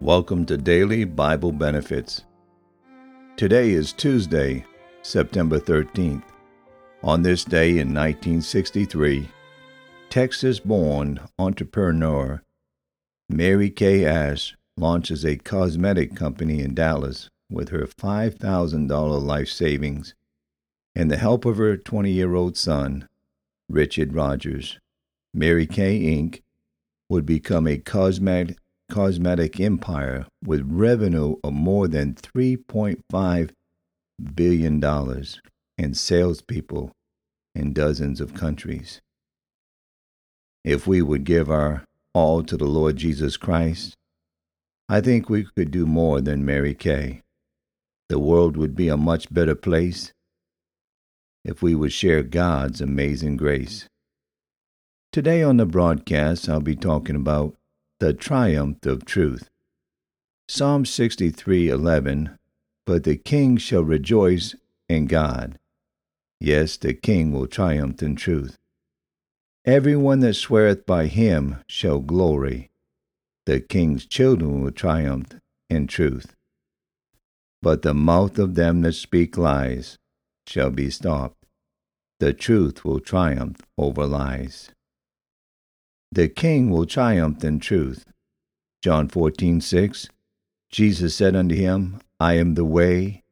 Welcome to Daily Bible Benefits. Today is Tuesday, September 13th. On this day in 1963, Texas born entrepreneur Mary Kay Ash launches a cosmetic company in Dallas with her $5,000 life savings and the help of her 20 year old son, Richard Rogers. Mary Kay Inc. would become a cosmetic cosmetic empire with revenue of more than $3.5 billion and salespeople in dozens of countries. If we would give our all to the Lord Jesus Christ, I think we could do more than Mary Kay. The world would be a much better place if we would share God's amazing grace. Today on the broadcast, I'll be talking about the triumph of truth. Psalm 63:11 But the king shall rejoice in God. Yes, the king will triumph in truth. Everyone that sweareth by him shall glory. The king's children will triumph in truth. But the mouth of them that speak lies shall be stopped. The truth will triumph over lies. The king will triumph in truth. John 14:6 Jesus said unto him, I am the way,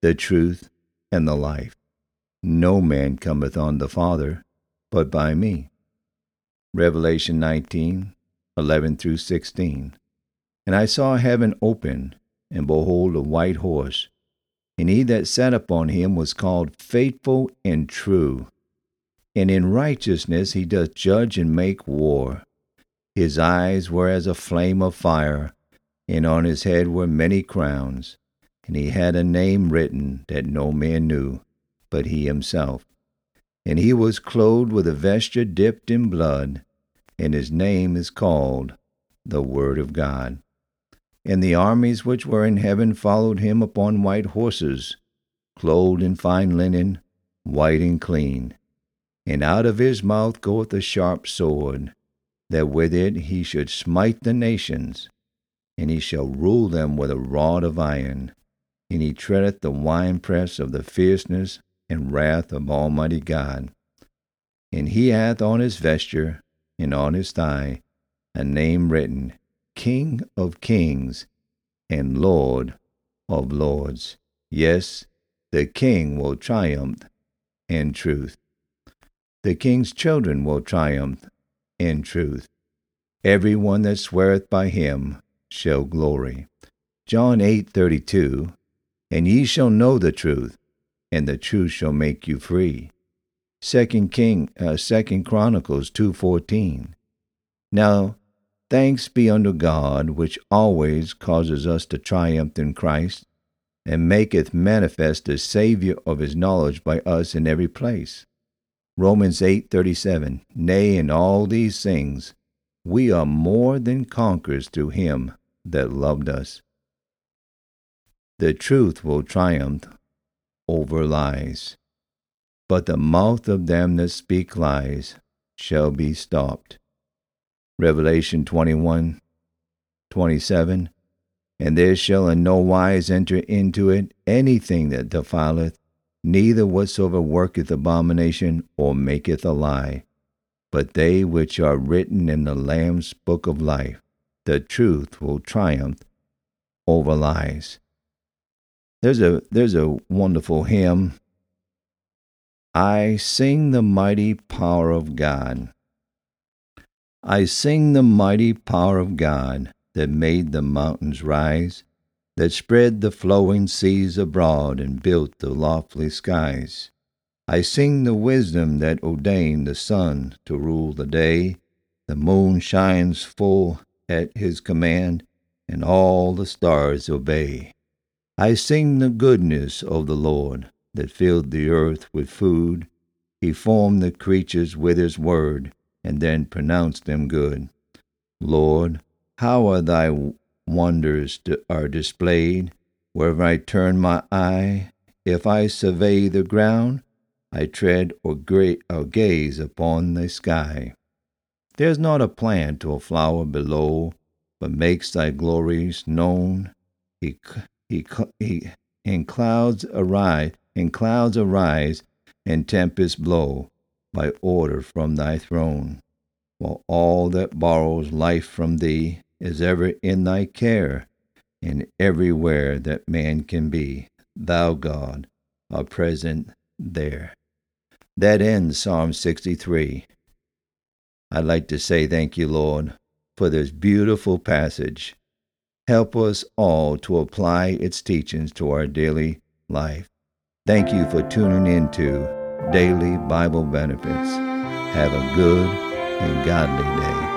the truth, and the life. No man cometh on the Father but by me. Revelation 19, 11 through 16. And I saw heaven open, and behold, a white horse. And he that sat upon him was called Faithful and True and in righteousness he doth judge and make war. His eyes were as a flame of fire, and on his head were many crowns, and he had a name written that no man knew, but he himself. And he was clothed with a vesture dipped in blood, and his name is called the Word of God. And the armies which were in heaven followed him upon white horses, clothed in fine linen, white and clean and out of his mouth goeth a sharp sword, that with it he should smite the nations, and he shall rule them with a rod of iron, and he treadeth the winepress of the fierceness and wrath of Almighty God. And he hath on his vesture and on his thigh a name written, King of Kings and Lord of Lords. Yes, the King will triumph in truth. The king's children will triumph in truth. Every one that sweareth by him shall glory. John 8:32 And ye shall know the truth, and the truth shall make you free. Second King uh, Second Chronicles 2:14 Now thanks be unto God which always causes us to triumph in Christ and maketh manifest the Saviour of his knowledge by us in every place. Romans 8:37 Nay in all these things we are more than conquerors through him that loved us. The truth will triumph over lies, but the mouth of them that speak lies shall be stopped. Revelation 21 27 And there shall in no wise enter into it anything that defileth, neither whatsoever worketh abomination or maketh a lie, but they which are written in the Lamb's book of life, the truth will triumph over lies. There's a there's a wonderful hymn. I sing the mighty power of God. I sing the mighty power of God that made the mountains rise that spread the flowing seas abroad and built the lofty skies. I sing the wisdom that ordained the sun to rule the day. The moon shines full at his command, and all the stars obey. I sing the goodness of the Lord that filled the earth with food. He formed the creatures with his word, and then pronounced them good. Lord, how are thy wonders are displayed. Wherever I turn my eye, if I survey the ground, I tread or, gra- or gaze upon the sky. There's not a plant or flower below, but makes thy glories known. He, he, he, in clouds arise, in clouds arise, and tempests blow by order from thy throne. While all that borrows life from thee is ever in thy care, and everywhere that man can be, thou, God, are present there. That ends Psalm 63. I'd like to say thank you, Lord, for this beautiful passage. Help us all to apply its teachings to our daily life. Thank you for tuning in to Daily Bible Benefits. Have a good and godly day.